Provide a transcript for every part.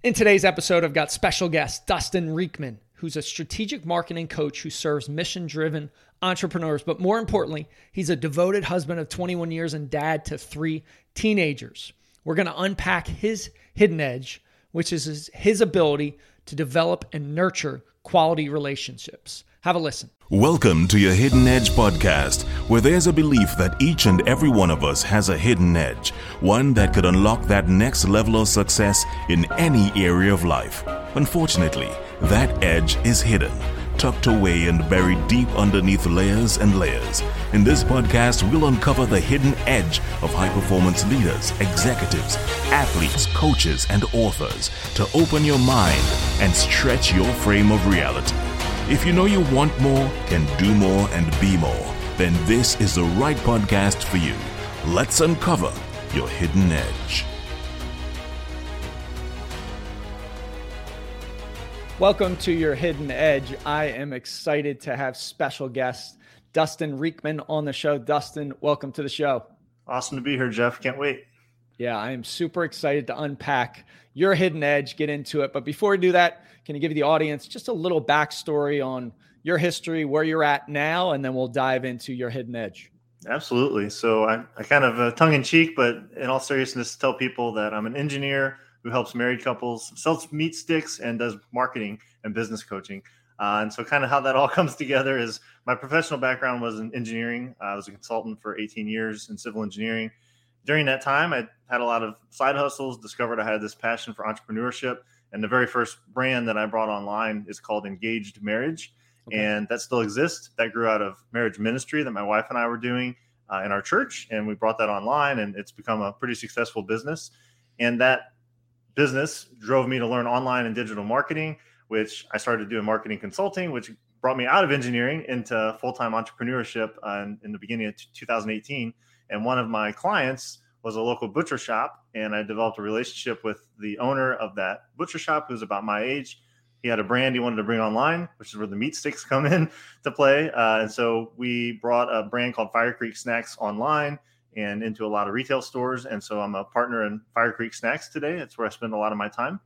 In today's episode, I've got special guest Dustin Riechmann, who's a strategic marketing coach who serves mission driven entrepreneurs. But more importantly, he's a devoted husband of 21 years and dad to three teenagers. We're going to unpack his hidden edge, which is his, his ability to develop and nurture quality relationships. Have a listen. Welcome to your Hidden Edge podcast, where there's a belief that each and every one of us has a hidden edge, one that could unlock that next level of success in any area of life. Unfortunately, that edge is hidden, tucked away and buried deep underneath layers and layers. In this podcast, we'll uncover the hidden edge of high performance leaders, executives, athletes, coaches, and authors to open your mind and stretch your frame of reality. If you know you want more, can do more, and be more, then this is the right podcast for you. Let's uncover your hidden edge. Welcome to your hidden edge. I am excited to have special guest Dustin Riechmann on the show. Dustin, welcome to the show. Awesome to be here, Jeff. Can't wait. Yeah, I am super excited to unpack your hidden edge, get into it. But before we do that, can you give the audience just a little backstory on your history, where you're at now, and then we'll dive into your hidden edge? Absolutely. So I, I kind of uh, tongue in cheek, but in all seriousness, tell people that I'm an engineer who helps married couples, sells meat sticks, and does marketing and business coaching. Uh, and so, kind of how that all comes together is my professional background was in engineering. I was a consultant for 18 years in civil engineering. During that time, I had a lot of side hustles, discovered I had this passion for entrepreneurship. And the very first brand that I brought online is called Engaged Marriage. Okay. And that still exists. That grew out of marriage ministry that my wife and I were doing uh, in our church. And we brought that online, and it's become a pretty successful business. And that business drove me to learn online and digital marketing, which I started doing marketing consulting, which brought me out of engineering into full time entrepreneurship uh, in, in, the beginning of t- 2018. And one of my clients was a local butcher shop, and I developed a relationship with the owner of that butcher shop, who's about my age. He had a brand he wanted to bring online, which is where the meat sticks come in to play. Uh, and so we brought a brand called Fire Creek Snacks online and into a lot of retail stores. And so I'm a partner in Fire Creek Snacks today. That's where I spend a lot of my time.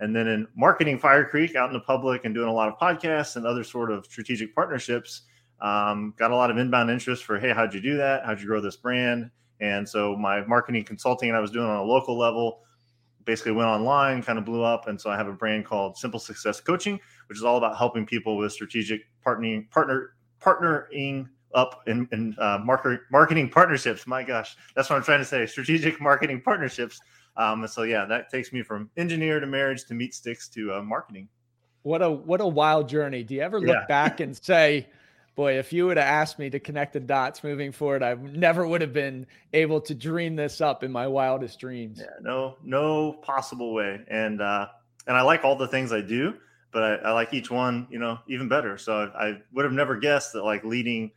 And then in marketing Fire Creek out in the public and doing a lot of podcasts and other sort of strategic partnerships, um, got a lot of inbound interest for, hey, how'd you do that? How'd you grow this brand? And so my marketing consulting I was doing on a local level basically went online, kind of blew up. And so I have a brand called Simple Success Coaching, which is all about helping people with strategic partnering, partner, partnering up in, in uh, market, marketing partnerships. My gosh, that's what I'm trying to say. Strategic marketing partnerships. Um, so yeah, that takes me from engineer to marriage to meat sticks to uh, marketing. What a what a wild journey. Do you ever look yeah. back and say, boy, if you would have asked me to connect the dots moving forward, I never would have been able to dream this up in my wildest dreams. Yeah, no, no possible way. And uh, and I like all the things I do, but I, I like each one, you know, even better. So I, I would have never guessed that like leading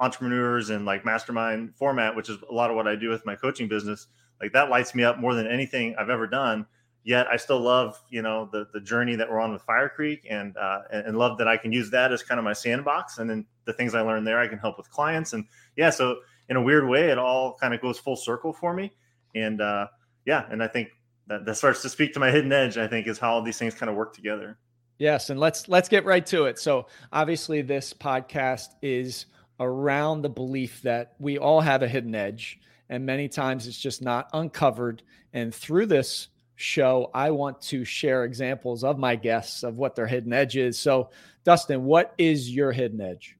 entrepreneurs and like mastermind format, which is a lot of what I do with my coaching business, like that lights me up more than anything I've ever done. Yet I still love, you know, the the journey that we're on with Fire Creek, and uh, and love that I can use that as kind of my sandbox, and then the things I learned there I can help with clients, and yeah, so in a weird way, it all kind of goes full circle for me, and uh, yeah, and I think that that starts to speak to my hidden edge. I think is how all these things kind of work together. Yes, and let's let's get right to it. So obviously, this podcast is around the belief that we all have a hidden edge and many times it's just not uncovered and through this show. I want to share examples of my guests of what their hidden edge is. So dustin what is your hidden edge?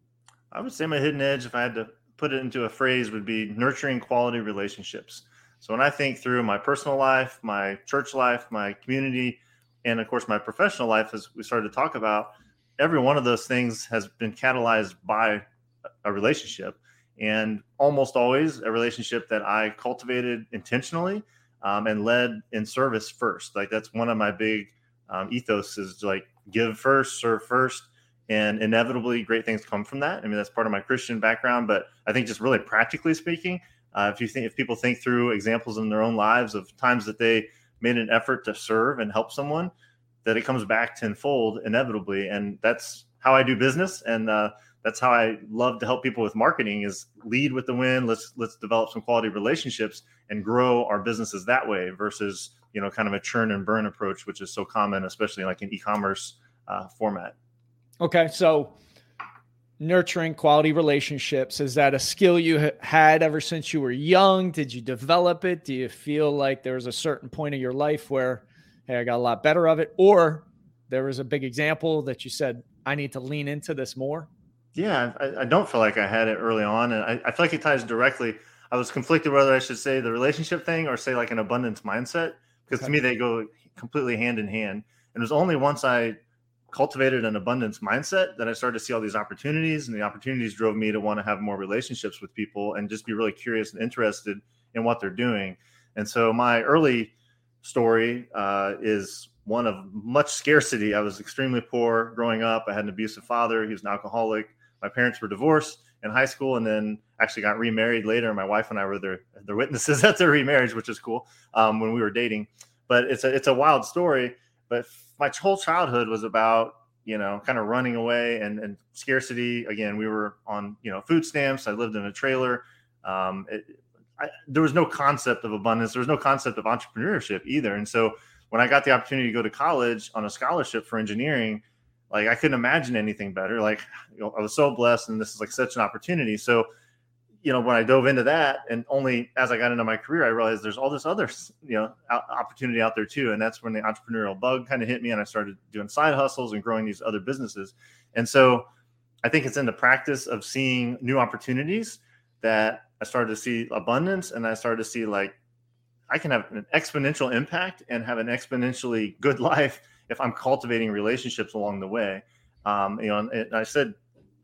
I would say my hidden edge if i had to put it into a phrase would be nurturing quality relationships. So when i think through my personal life my church life my community and of course my professional life as we started to talk about every one of those things has been catalyzed by a relationship. And almost always a relationship that I cultivated intentionally um, and led in service first. Like that's one of my big um, ethos is like give first, serve first, and inevitably great things come from that. I mean that's part of my Christian background, but I think just really practically speaking, uh, if you think if people think through examples in their own lives of times that they made an effort to serve and help someone, that it comes back tenfold inevitably, and that's how I do business and. Uh, that's how I love to help people with marketing is lead with the win. Let's let's develop some quality relationships and grow our businesses that way versus you know, kind of a churn and burn approach, which is so common, especially like in e-commerce uh, format. Okay, so nurturing quality relationships is that a skill you had ever since you were young? Did you develop it? Do you feel like there was a certain point of your life where, hey, I got a lot better of it, or there was a big example that you said I need to lean into this more? Yeah, I, I don't feel like I had it early on, and I, I feel like it ties directly. I was conflicted whether I should say the relationship thing or say like an abundance mindset because okay. to me they go completely hand in hand. And it was only once I cultivated an abundance mindset that I started to see all these opportunities, and the opportunities drove me to want to have more relationships with people and just be really curious and interested in what they're doing. And so my early story uh, is one of much scarcity. I was extremely poor growing up. I had an abusive father. He was an alcoholic. My parents were divorced in high school and then actually got remarried later. My wife and I were their, their witnesses at their remarriage, which is cool um, when we were dating. But it's a, it's a wild story. But my whole childhood was about, you know, kind of running away and, and scarcity. Again, we were on, you know, food stamps. I lived in a trailer. Um, it, I, there was no concept of abundance. There was no concept of entrepreneurship either. And so when I got the opportunity to go to college on a scholarship for engineering, like I couldn't imagine anything better. Like you know, I was so blessed, and this is like such an opportunity. So, you know, when I dove into that, and only as I got into my career, I realized there's all this other you know opportunity out there too. And that's when the entrepreneurial bug kind of hit me, and I started doing side hustles and growing these other businesses. And so, I think it's in the practice of seeing new opportunities that I started to see abundance, and I started to see like I can have an exponential impact and have an exponentially good life if I'm cultivating relationships along the way. Um, you know, I said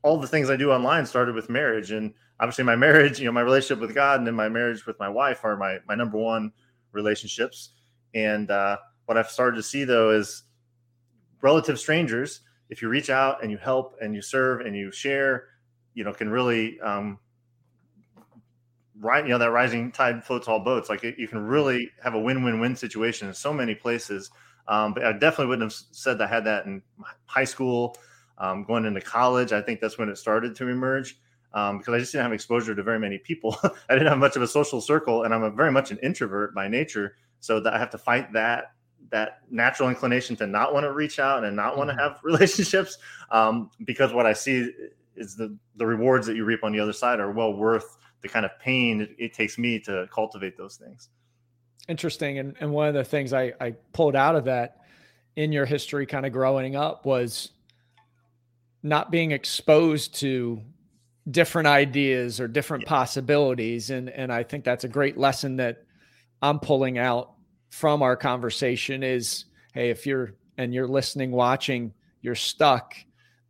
all the things I do online started with marriage, and obviously my marriage, you know, my relationship with God and then my marriage with my wife are my my number one relationships. And uh, what I've started to see though is relative strangers. If you reach out and you help and you serve and you share, you know, can really um, right you know that rising tide floats all boats like it, you can really have a win-win-win situation in so many places um, but I definitely wouldn't have said I had that in high school. Um, going into college, I think that's when it started to emerge um, because I just didn't have exposure to very many people. I didn't have much of a social circle, and I'm a very much an introvert by nature. So that I have to fight that that natural inclination to not want to reach out and not want to mm-hmm. have relationships um, because what I see is the the rewards that you reap on the other side are well worth the kind of pain it, it takes me to cultivate those things interesting. And, and one of the things I, I pulled out of that in your history, kind of growing up, was not being exposed to different ideas or different yeah. possibilities. And, and I think that's a great lesson that I'm pulling out from our conversation is, hey, if you're, and you're listening, watching, you're stuck,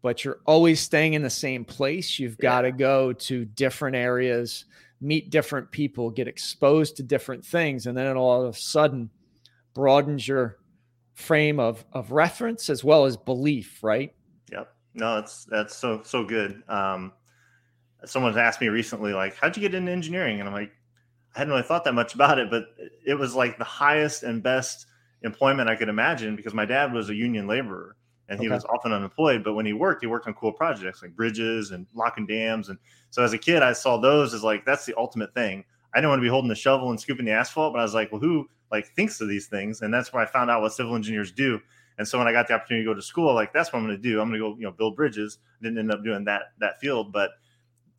but you're always staying in the same place. You've yeah. got to go to different areas meet different people, get exposed to different things, and then it all of a sudden broadens your frame of of reference as well as belief, right? Yep. No, that's that's so so good. Um, someone asked me recently, like, how'd you get into engineering? And I'm like, I hadn't really thought that much about it, but it was like the highest and best employment I could imagine because my dad was a union laborer and he okay. was often unemployed. But when he worked, he worked on cool projects like bridges and locking dams. And so as a kid, I saw those as like that's the ultimate thing. I didn't want to be holding the shovel and scooping the asphalt, but I was like, well, who like thinks of these things? And that's where I found out what civil engineers do. And so when I got the opportunity to go to school, like that's what I'm going to do. I'm going to go, you know, build bridges. I didn't end up doing that that field, but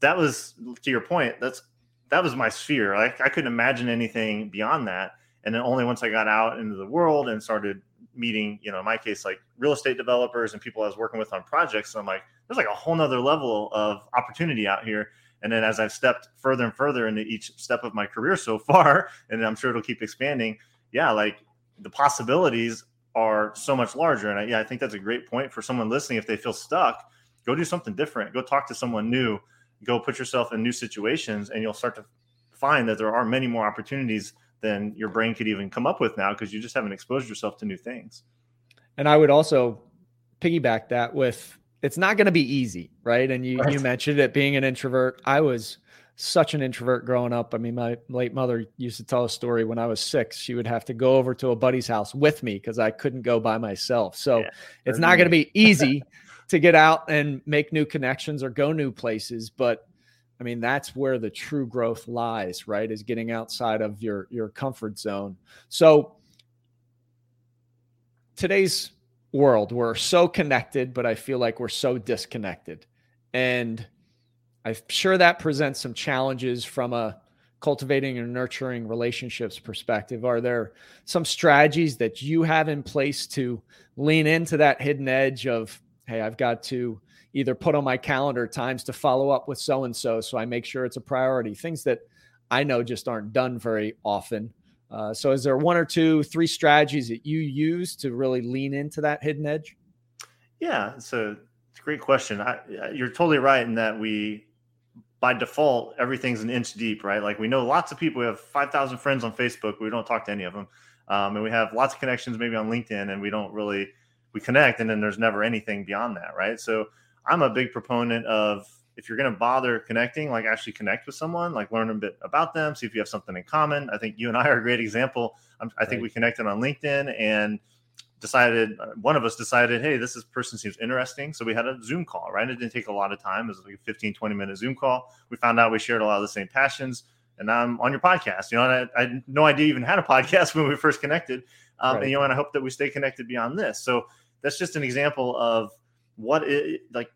that was to your point. That's that was my sphere. Like I couldn't imagine anything beyond that. And then only once I got out into the world and started meeting, you know, in my case, like real estate developers and people I was working with on projects. So I'm like, there's like a whole nother level of opportunity out here. And then as I've stepped further and further into each step of my career so far, and I'm sure it'll keep expanding, yeah, like the possibilities are so much larger. And I, yeah, I think that's a great point for someone listening. If they feel stuck, go do something different. Go talk to someone new. Go put yourself in new situations, and you'll start to find that there are many more opportunities than your brain could even come up with now because you just haven't exposed yourself to new things. And I would also piggyback that with it's not going to be easy, right? And you right. you mentioned it being an introvert. I was such an introvert growing up. I mean, my late mother used to tell a story when I was six. She would have to go over to a buddy's house with me because I couldn't go by myself. So yeah, it's not going to be easy to get out and make new connections or go new places. But I mean, that's where the true growth lies, right? Is getting outside of your your comfort zone. So today's world, we're so connected, but I feel like we're so disconnected. And I'm sure that presents some challenges from a cultivating and nurturing relationships perspective. Are there some strategies that you have in place to lean into that hidden edge of, hey, I've got to either put on my calendar times to follow up with so and so so I make sure it's a priority, things that I know just aren't done very often. Uh, so, is there one or two, three strategies that you use to really lean into that hidden edge? Yeah, so it's a great question. I, you're totally right in that we, by default, everything's an inch deep, right? Like we know lots of people. We have 5,000 friends on Facebook. We don't talk to any of them. Um, and we have lots of connections maybe on LinkedIn, and we don't really we connect, and then there's never anything beyond that, right? So I'm a big proponent of if you're going to bother connecting, like actually connect with someone, like learn a bit about them, see if you have something in common. I think you and I are a great example. I'm, i think right. we connected on LinkedIn and decided uh, one of us decided, hey, this is, person seems interesting. So we had a Zoom call, right? It didn't take a lot of time. It was like a 15, 20 minute Zoom call. We found out we shared a lot of the same passions. And now I'm on your podcast. You know, I, I, had no idea even had a podcast when we first connected. Um, right. And you know, and I hope that we stay connected beyond this. So that's just an example of what it like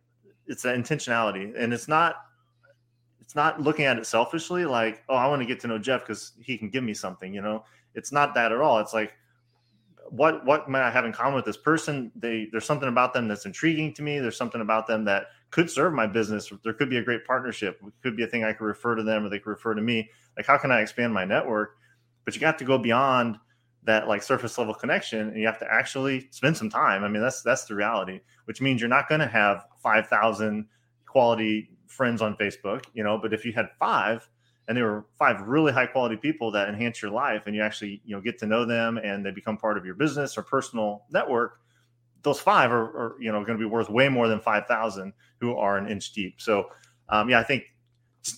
it's an intentionality and it's not it's not looking at it selfishly like oh i want to get to know jeff because he can give me something you know? It's not that at all. It's like what what might i have in common with this person? They there's something about them that's intriguing to me. There's something about them that could serve my business. There could be a great partnership. It could be a thing i could refer to them or they could refer to me. Like how can i expand my network? But you got to go beyond that like surface level connection and you have to actually spend some time. I mean that's that's the reality which means you're not going to have 5000 quality friends on facebook you know but if you had five and they were five really high quality people that enhance your life and you actually you know get to know them and they become part of your business or personal network those five are, are you know going to be worth way more than 5000 who are an inch deep. So um, yeah i think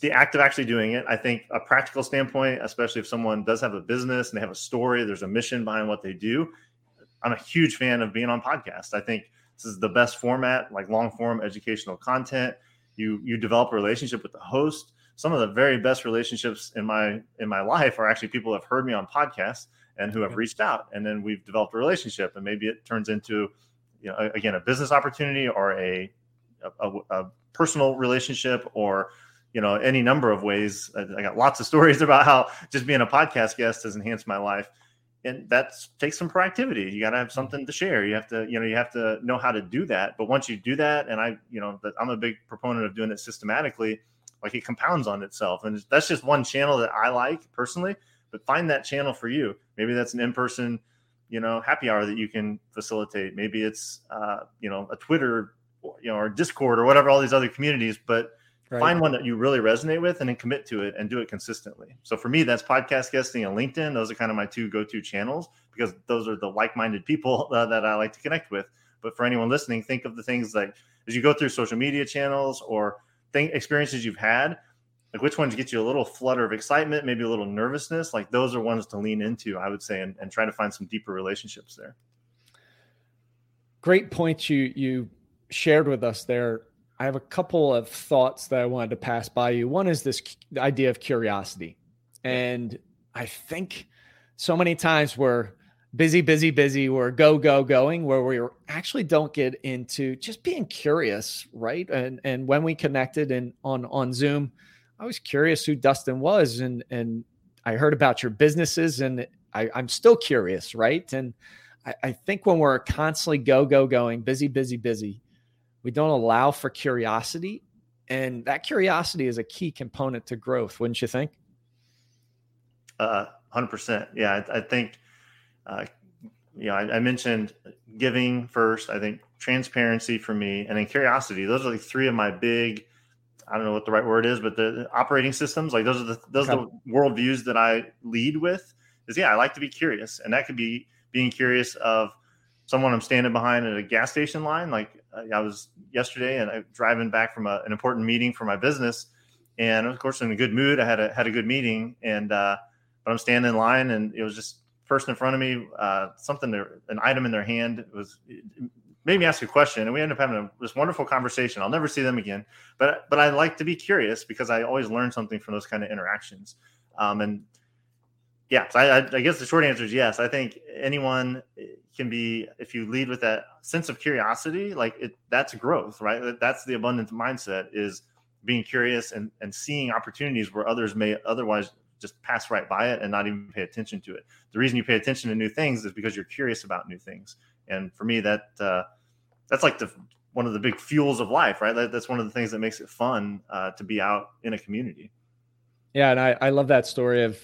the act of actually doing it. I think a practical standpoint, especially if someone does have a business and they have a story, there's a mission behind what they do. I'm a huge fan of being on podcast. I think this is the best format, like long form educational content. You you develop a relationship with the host. Some of the very best relationships in my in my life are actually people who have heard me on podcasts and who have reached out, and then we've developed a relationship, and maybe it turns into, you know, again, a business opportunity or a a, a personal relationship or you know any number of ways. I got lots of stories about how just being a podcast guest has enhanced my life. And that takes some proactivity. You got to have something to share. You have to you know you have to know how to do that. But once you do that and i you know i'm a big proponent of doing it systematically like it compounds on itself. And that's just one channel that i like personally but find that channel for you. Maybe that's an in-person you know happy hour that you can facilitate. Maybe it's uh, you know a twitter or, you know or discord or whatever all these other communities but Right. Find one that you really resonate with and then commit to it and do it consistently. So for me, that's podcast guesting and LinkedIn. Those are kind of my two go-to channels because those are the like-minded people uh, that I like to connect with. But for anyone listening, think of the things like as you go through social media channels or thing experiences you've had, like which ones get you a little flutter of excitement, maybe a little nervousness. Like those are ones to lean into, I would say, and, and try to find some deeper relationships there. Great points you you shared with us there I have a couple of thoughts that I wanted to pass by you. One is this idea of curiosity. And I think so many times we're busy, busy, busy, we're go, go, going, where we actually don't get into just being curious, right? And and when we connected and on on Zoom, I was curious who Dustin was, and and I heard about your businesses, and I, I'm still curious, right? And I, I think when we're constantly go, go, going, busy, busy, busy, we don't allow for curiosity. And that curiosity is a key component to growth, wouldn't you think? Uh, 100%. Yeah, I, I think, uh, you know, I, I, mentioned giving first. I think transparency for me, and then curiosity. Those are like three of my big. I don't know what the right word is, but the operating systems, like those are the those okay. are the worldviews that I lead with. Is yeah, I like to be curious, and that could be being curious of someone I'm standing behind at a gas station line. Like I was yesterday and I'm driving back from a, an important meeting for my business. And of course, in a good mood, I had a, had a good meeting and, uh, but I'm standing in line and it was just person in front of me, uh, something there, an item in their hand it was, it made me ask a question and we ended up having a, this wonderful conversation. I'll never see them again, but, but I like to be curious because I always learn something from those kind of interactions. Um, and Yeah, so I, I, guess the short answer is yes. I think anyone can be if you lead with that sense of curiosity, like it, that's growth, right? That's the abundance mindset is being curious and, and seeing opportunities where others may otherwise just pass right by it and not even pay attention to it. The reason you pay attention to new things is because you're curious about new things. And for me, that uh, that's like the one of the big fuels of life, right? That, that's one of the things that makes it fun uh, to be out in a community. Yeah, and I, I love that story of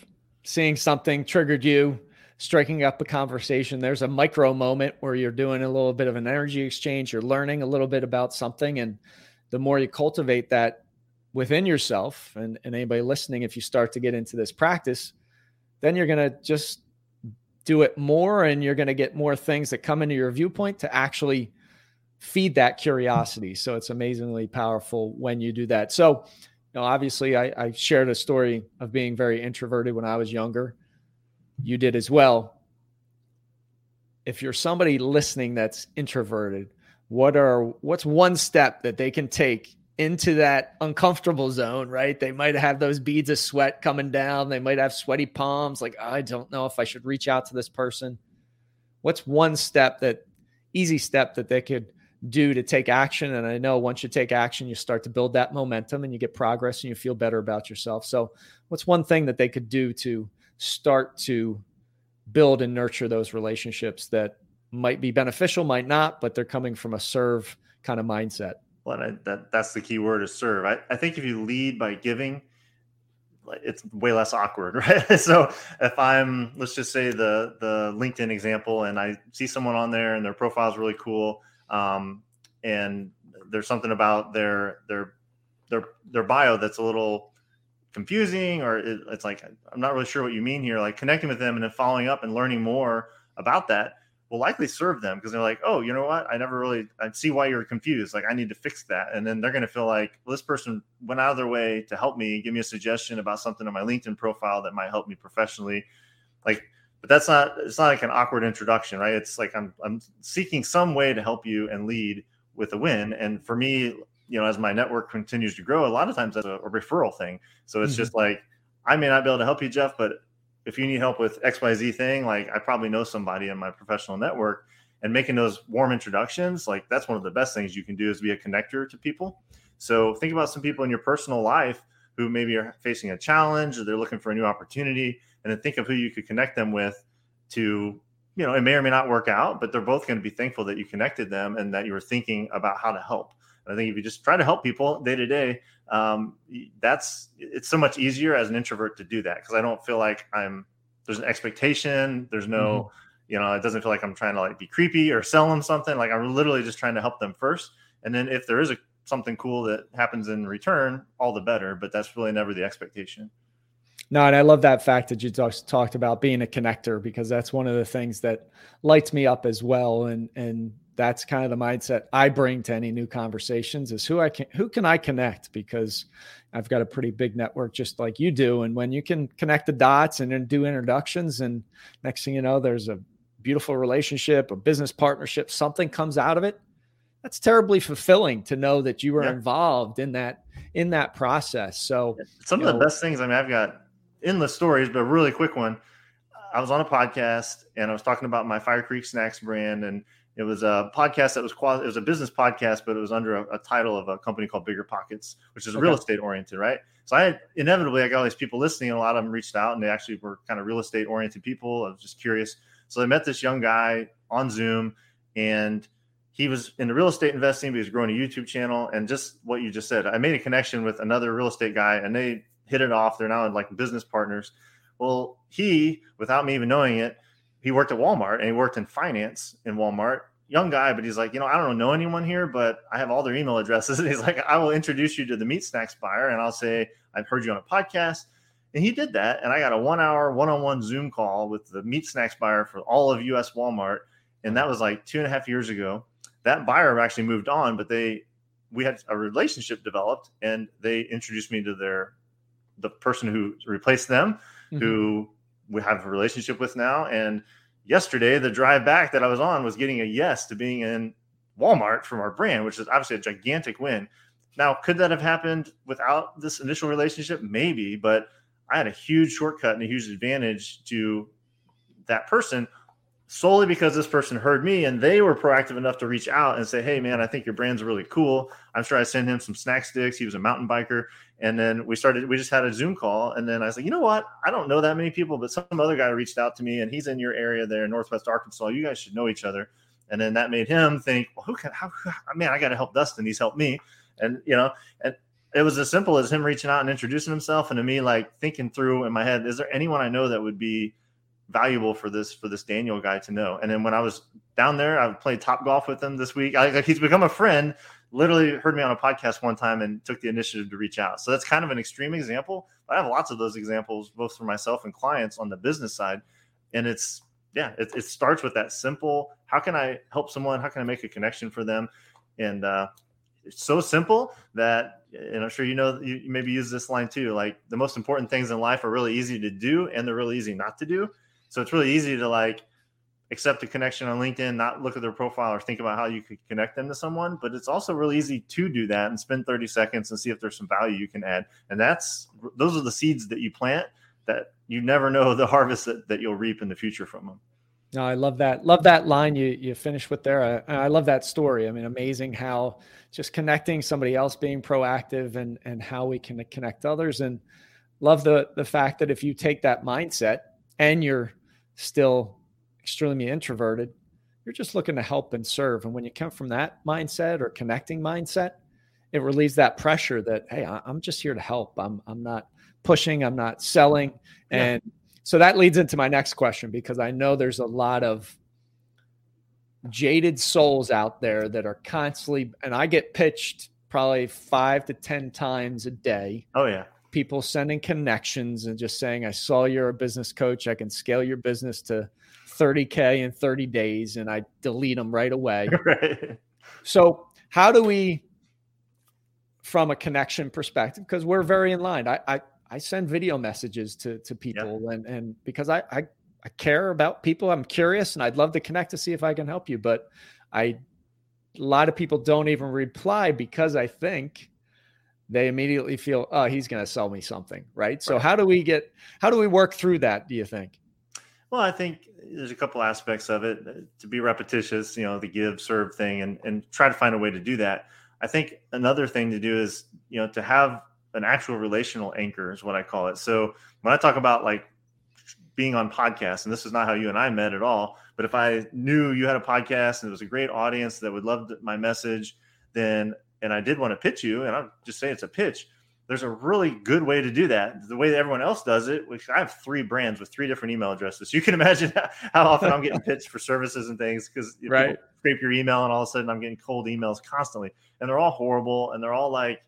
seeing something triggered you, striking up a conversation. There's a micro moment where you're doing a little bit of an energy exchange, you're learning a little bit about something. And the more you cultivate that within yourself, and, and anybody listening, if you start to get into this practice, then you're going to just do it more and you're going to get more things that come into your viewpoint to actually feed that curiosity. So it's amazingly powerful when you do that. So, know, obviously, I, I shared a story of being very introverted when I was younger. You did as well. If you're somebody listening that's introverted, what are what's one step that they can take into that uncomfortable zone, right? They might have those beads of sweat coming down. They might have sweaty palms, like, I don't know if I should reach out to this person. What's one step that easy step that they could do to take action. And I know once you take action, you start to build that momentum and you get progress and you feel better about yourself. So, what's one thing that they could do to start to build and nurture those relationships that might be beneficial, might not, but they're coming from a serve kind of mindset? Well, I, that, that's the key word is serve. I, I think if you lead by giving, it's way less awkward, right? so if I'm, let's just say the the LinkedIn example, and I see someone on there and their profile is really cool, um, and there's something about their their their their bio that's a little confusing or it, it's like i'm not really sure what you mean here. Like connecting with them and then following up and learning more about that will likely serve them because they're like oh you know what? I never really i see why you're confused. Like i need to fix that. And then they're going to feel like well, this person went out of their way to help me give me a suggestion about something on my linkedin profile that might help me professionally. Like but that's not it's not like an awkward introduction right? It's like i'm i'm seeking some way to help you and lead with a win. And for me you know as my network continues to grow a lot of times that's a, a referral thing. So it's mm-hmm. just like i may not be able to help you jeff but if you need help with xyz thing like i probably know somebody in my professional network. And making those warm introductions like that's one of the best things you can do is be a connector to people. So think about some people in your personal life who maybe are facing a challenge or they're looking for a new opportunity and then think of who you could connect them with to you know it may or may not work out but they're both going to be thankful that you connected them and that you were thinking about how to help and i think if you just try to help people day to day um, that's it's so much easier as an introvert to do that because i don't feel like i'm there's an expectation there's no mm-hmm. you know it doesn't feel like i'm trying to like be creepy or sell them something like i'm literally just trying to help them first and then if there is a something cool that happens in return all the better but that's really never the expectation no, and I love that fact that you talked about being a connector because that's one of the things that lights me up as well. And and that's kind of the mindset I bring to any new conversations is who I can who can I connect because I've got a pretty big network just like you do. And when you can connect the dots and then do introductions, and next thing you know, there's a beautiful relationship, a business partnership, something comes out of it. That's terribly fulfilling to know that you were yeah. involved in that in that process. So some of know, the best things. I mean, I've got endless stories, but a really quick one. I was on a podcast and I was talking about my Fire Creek Snacks brand, and it was a podcast that was quasi, it was a business podcast, but it was under a, a title of a company called Bigger Pockets, which is okay. real estate oriented, right? So I had, inevitably I got all these people listening, and a lot of them reached out, and they actually were kind of real estate oriented people. I was just curious, so I met this young guy on Zoom, and he was in the real estate investing, but he was growing a YouTube channel, and just what you just said, I made a connection with another real estate guy, and they hit it off. They're now like business partners. Well, he, without me even knowing it, he worked at Walmart and he worked in finance in Walmart. Young guy, but he's like, you know, I don't know anyone here, but I have all their email addresses. And he's like, I will introduce you to the meat snacks buyer and I'll say, I've heard you on a podcast. And he did that. And I got a one hour one on one Zoom call with the meat snacks buyer for all of US Walmart. And that was like two and a half years ago. That buyer actually moved on, but they, we had a relationship developed and they introduced me to their the person who replaced them, mm-hmm. who we have a relationship with now. And yesterday, the drive back that I was on was getting a yes to being in Walmart from our brand, which is obviously a gigantic win. Now, could that have happened without this initial relationship? Maybe, but I had a huge shortcut and a huge advantage to that person solely because this person heard me and they were proactive enough to reach out and say, Hey man, I think your brand's really cool. I'm sure I sent him some snack sticks. He was a mountain biker. And then we started, we just had a Zoom call. And then I was like, you know what? I don't know that many people, but some other guy reached out to me and he's in your area there in Northwest Arkansas. You guys should know each other. And then that made him think, well, who can, how, man, I got to help Dustin. He's helped me. And, you know, and it was as simple as him reaching out and introducing himself. And to me, like thinking through in my head, is there anyone I know that would be, valuable for this for this Daniel guy to know. And then when I was down there, I played Topgolf with him this week. I, like he's become a friend. Literally heard me on a podcast one time and took the initiative to reach out. So that's kind of an extreme example. I have lots of those examples, both for myself and clients on the business side. And it's yeah, it, it starts with that simple. How can I help someone? How can I make a connection for them? And uh, it's so simple that and i'm sure you know you maybe use this line too like the most important things in life are really easy to do and they're really easy not to do so it's really easy to like accept a connection on LinkedIn, not look at their profile or think about how you could connect them to someone. But it's also really easy to do that and spend 30 seconds and see if there's some value you can add. And that's those are the seeds that you plant that you never know the harvest that, that you'll reap in the future from them. No, I love that. Love that line you you finished with there. I, I love that story. I mean, amazing how just connecting somebody else, being proactive, and and how we can connect others. And love the the fact that if you take that mindset and you're still extremely introverted, you're just looking to help and serve. And when you come from that mindset or connecting mindset, it relieves that pressure that, hey, I'm just here to help. I'm, I'm not pushing, I'm not selling. And yeah. so that leads into my next question because I know there's a lot of jaded souls out there that are constantly, and I get pitched probably five to 10 times a day. Oh, yeah people sending connections and just saying, I saw you're a business coach. I can scale your business to 30K in 30 days. And I delete them right away. right. So, how do we, from a connection perspective, because we're very in line, I, I, I send video messages to, to people and, and because I, I, I care about people, I'm curious and I'd love to connect to see if I can help you. But I, a lot of people don't even reply because I think they immediately feel, oh, he's going to sell me something, right? So right. how do we get, how do we work through that? Do you think? Well, I think there's a couple aspects of it uh, to be repetitious, you know, the give serve thing, and and try to find a way to do that. I think another thing to do is, you know, to have an actual relational anchor is what I call it. So when I talk about like being on podcasts, and this is not how you and I met at all, but if I knew you had a podcast and it was a great audience that would love my message, then and I did want to pitch you, and I'm just saying it's a pitch. There's a really good way to do that. The way that everyone else does it, which I have three brands with three different email addresses. So you can imagine how often I'm getting pitched for services and things because right. scrape your email and all of a sudden I'm getting cold emails constantly. And they're all horrible and they're all like,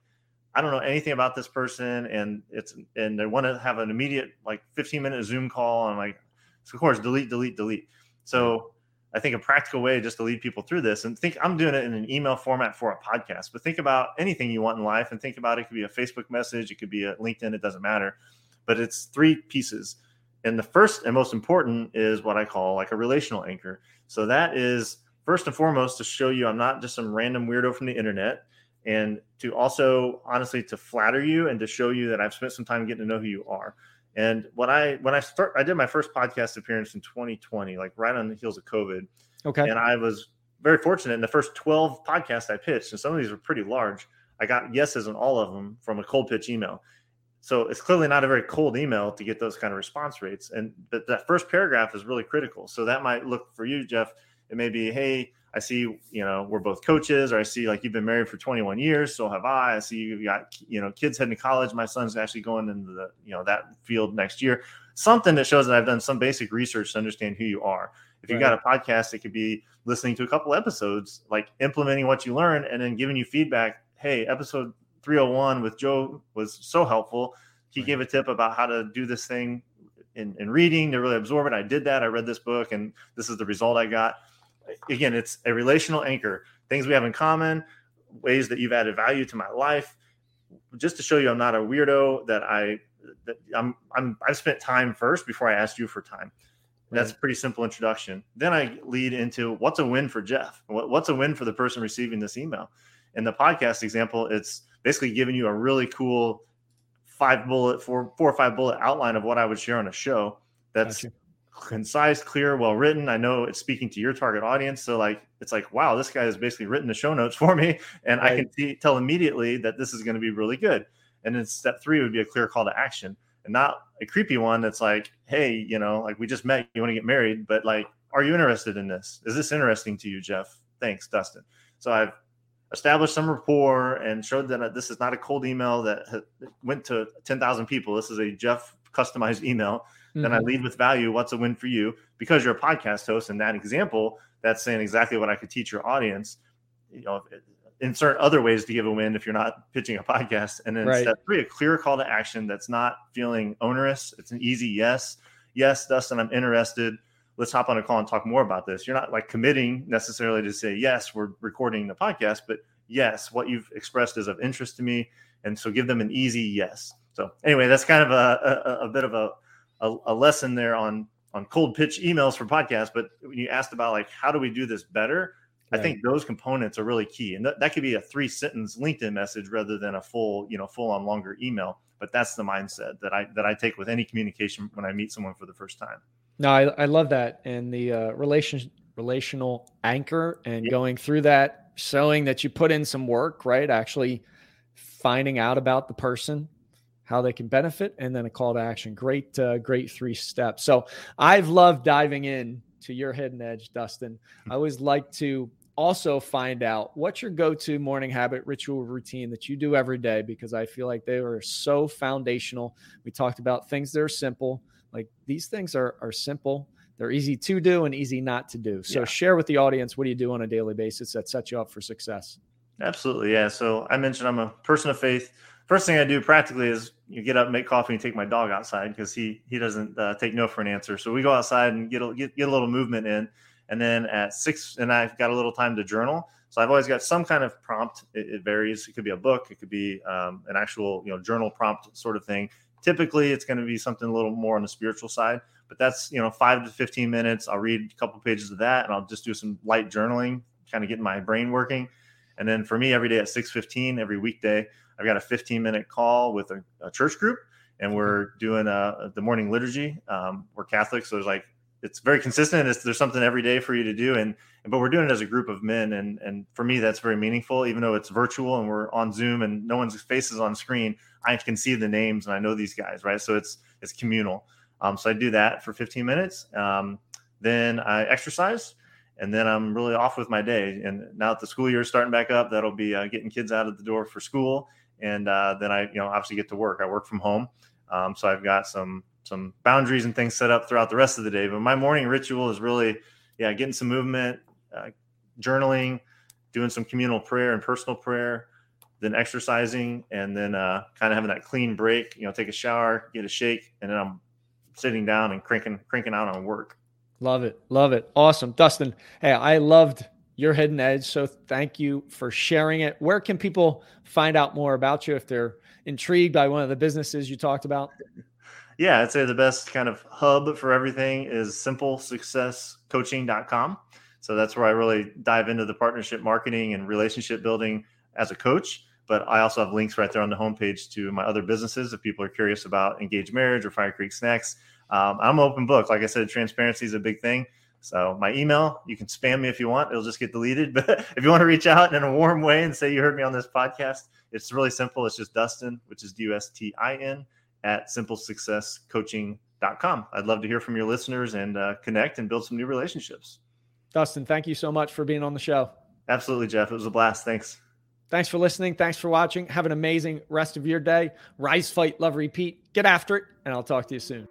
I don't know anything about this person. And it's, and they want to have an immediate like 15 minute Zoom call. And I'm like, so of course, delete, delete, delete. So I think a practical way just to lead people through this and think I'm doing it in an email format for a podcast, but think about anything you want in life and think about it could be a Facebook message, it could be a LinkedIn, it doesn't matter. But it's three pieces. And the first and most important is what I call like a relational anchor. So that is first and foremost to show you I'm not just some random weirdo from the internet and to also honestly to flatter you and to show you that I've spent some time getting to know who you are. And when I when I start, I did my first podcast appearance in 2020, like right on the heels of COVID. Okay. And I was very fortunate in the first 12 podcasts I pitched, and some of these were pretty large. I got yeses on all of them from a cold pitch email. So it's clearly not a very cold email to get those kind of response rates. And but that first paragraph is really critical. So that might look for you, Jeff. It may be, hey, I see, you know, we're both coaches, or I see like you've been married for 21 years, so have I. I see you've got, you know, kids heading to college. My son's actually going into the, you know, that field next year. Something that shows that I've done some basic research to understand who you are. If you've got a podcast, it could be listening to a couple episodes, like implementing what you learned and then giving you feedback. Hey, episode 301 with Joe was so helpful. He right. gave a tip about how to do this thing in, in reading to really absorb it. I did that. I read this book and this is the result I got again, it's a relational anchor, things we have in common, ways that you've added value to my life, just to show you I'm not a weirdo. That I that I'm I'm I've spent time first before I asked you for time. That's a pretty simple introduction. Then I lead into what's a win for Jeff? What, what's a win for the person receiving this email? In the podcast example, it's basically giving you a really cool five bullet, four, four or five bullet outline of what I would share on a show. That's gotcha. Concise, clear, well written. I know it's speaking to your target audience. So like, it's like, wow, this guy has basically written the show notes for me, and right. I can see, tell immediately that this is going to be really good. And then step three would be a clear call to action, and not a creepy one that's like, hey, you know, like we just met, you want to get married, but like, are you interested in this? Is this interesting to you, Jeff? Thanks, Dustin. So I've established some rapport and showed that uh, this is not a cold email that went to 10,000 people. This is a Jeff customized email. Mm-hmm. Then I mm-hmm. lead with value. What's a win for you? Because you're a podcast host, and that example, that's saying exactly what I could teach your audience. You know, insert other ways to give a win if you're not pitching a podcast. And then right. step three, a clear call to action that's not feeling onerous. It's an easy yes. Yes, Dustin, I'm interested let's hop on a call and talk more about this. You're not like committing necessarily to say, yes, we're recording the podcast, but yes, what you've expressed is of interest to me. And so give them an easy yes. So anyway, that's kind of a, a, a bit of a, a, a, lesson there on, on cold pitch emails for podcasts. But when you asked about like, how do we do this better? Right. I think those components are really key. And th- that could be a three sentence LinkedIn message rather than a full, you know, full on longer email. But that's the mindset that I, that I take with any communication when I meet someone for the first time. No, I, I love that. And the uh, relation, relational anchor and yeah. going through that, showing that you put in some work, right? Actually finding out about the person, how they can benefit, and then a call to action. Great, uh, great three steps. So I've loved diving in to your hidden edge, Dustin. I always like to also find out what's your go-to morning habit ritual routine that you do every day because i feel like they are so foundational we talked about things that are simple like these things are are simple. They're easy to do and easy not to do. So yeah. share with the audience what do you do on a daily basis that sets you up for success. Absolutely, yeah. So I mentioned I'm a person of faith. First thing I do practically is you get up, make coffee, and take my dog outside because he he doesn't uh, take no for an answer. So we go outside and get a, get, get a little movement in. And then at six, and I've got a little time to journal. So I've always got some kind of prompt. It, it varies. It could be a book. It could be um, an actual you know journal prompt sort of thing. Typically, it's going to be something a little more on the spiritual side, but that's you know five to fifteen minutes. I'll read a couple pages of that, and I'll just do some light journaling, kind of getting my brain working. And then for me, every day at six fifteen, every weekday, I've got a fifteen minute call with a, a church group, and we're doing a, uh, the morning liturgy. Um, we're Catholic, so there's like it's very consistent. It's, there's something every day for you to do, and but we're doing it as a group of men, and and for me that's very meaningful. Even though it's virtual and we're on Zoom and no one's face is on screen, I can see the names and I know these guys, right? So it's it's communal. Um, so I do that for 15 minutes. Um, then I exercise, and then I'm really off with my day. And now that the school year is starting back up, that'll be uh, getting kids out of the door for school, and uh, then I you know obviously get to work. I work from home, um, so I've got some some boundaries and things set up throughout the rest of the day. But my morning ritual is really, yeah, getting some movement, uh, journaling, doing some communal prayer and personal prayer, then exercising, and then uh, kind of having that clean break. You know, take a shower, get a shake, and then I'm sitting down and cranking cranking out on work. Love it, love it, awesome, Dustin. Hey, I loved your hidden edge, so thank you for sharing it. Where can people find out more about you if they're intrigued by one of the businesses you talked about? yeah, I'd say the best kind of hub for everything is simplesuccesscoaching.com. So that's where I really dive into the partnership marketing and relationship building as a coach. But I also have links right there on the homepage to my other businesses if people are curious about Engage Marriage or Fire Creek Snacks. Um, I'm open book. Like I said, transparency is a big thing. So my email, you can spam me if you want. It'll just get deleted. But if you want to reach out in a warm way and say you heard me on this podcast, it's really simple. It's just Dustin, which is D U S T I N at simplesuccesscoaching.com. I'd love to hear from your listeners and uh, connect and build some new relationships. Dustin, thank you so much for being on the show. Absolutely, Jeff. It was a blast. Thanks. Thanks for listening. Thanks for watching. Have an amazing rest of your day. Rise, fight, love, repeat. Get after it, and I'll talk to you soon.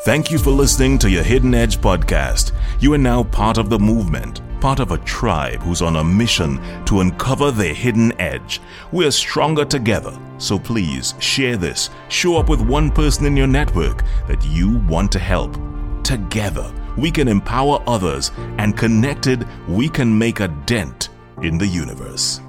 Thank you for listening to your Hidden Edge podcast. You are now part of the movement, part of a tribe who's on a mission to uncover their hidden edge. We're stronger together, so please share this. Show up with one person in your network that you want to help. Together, we can empower others, and connected, we can make a dent in the universe.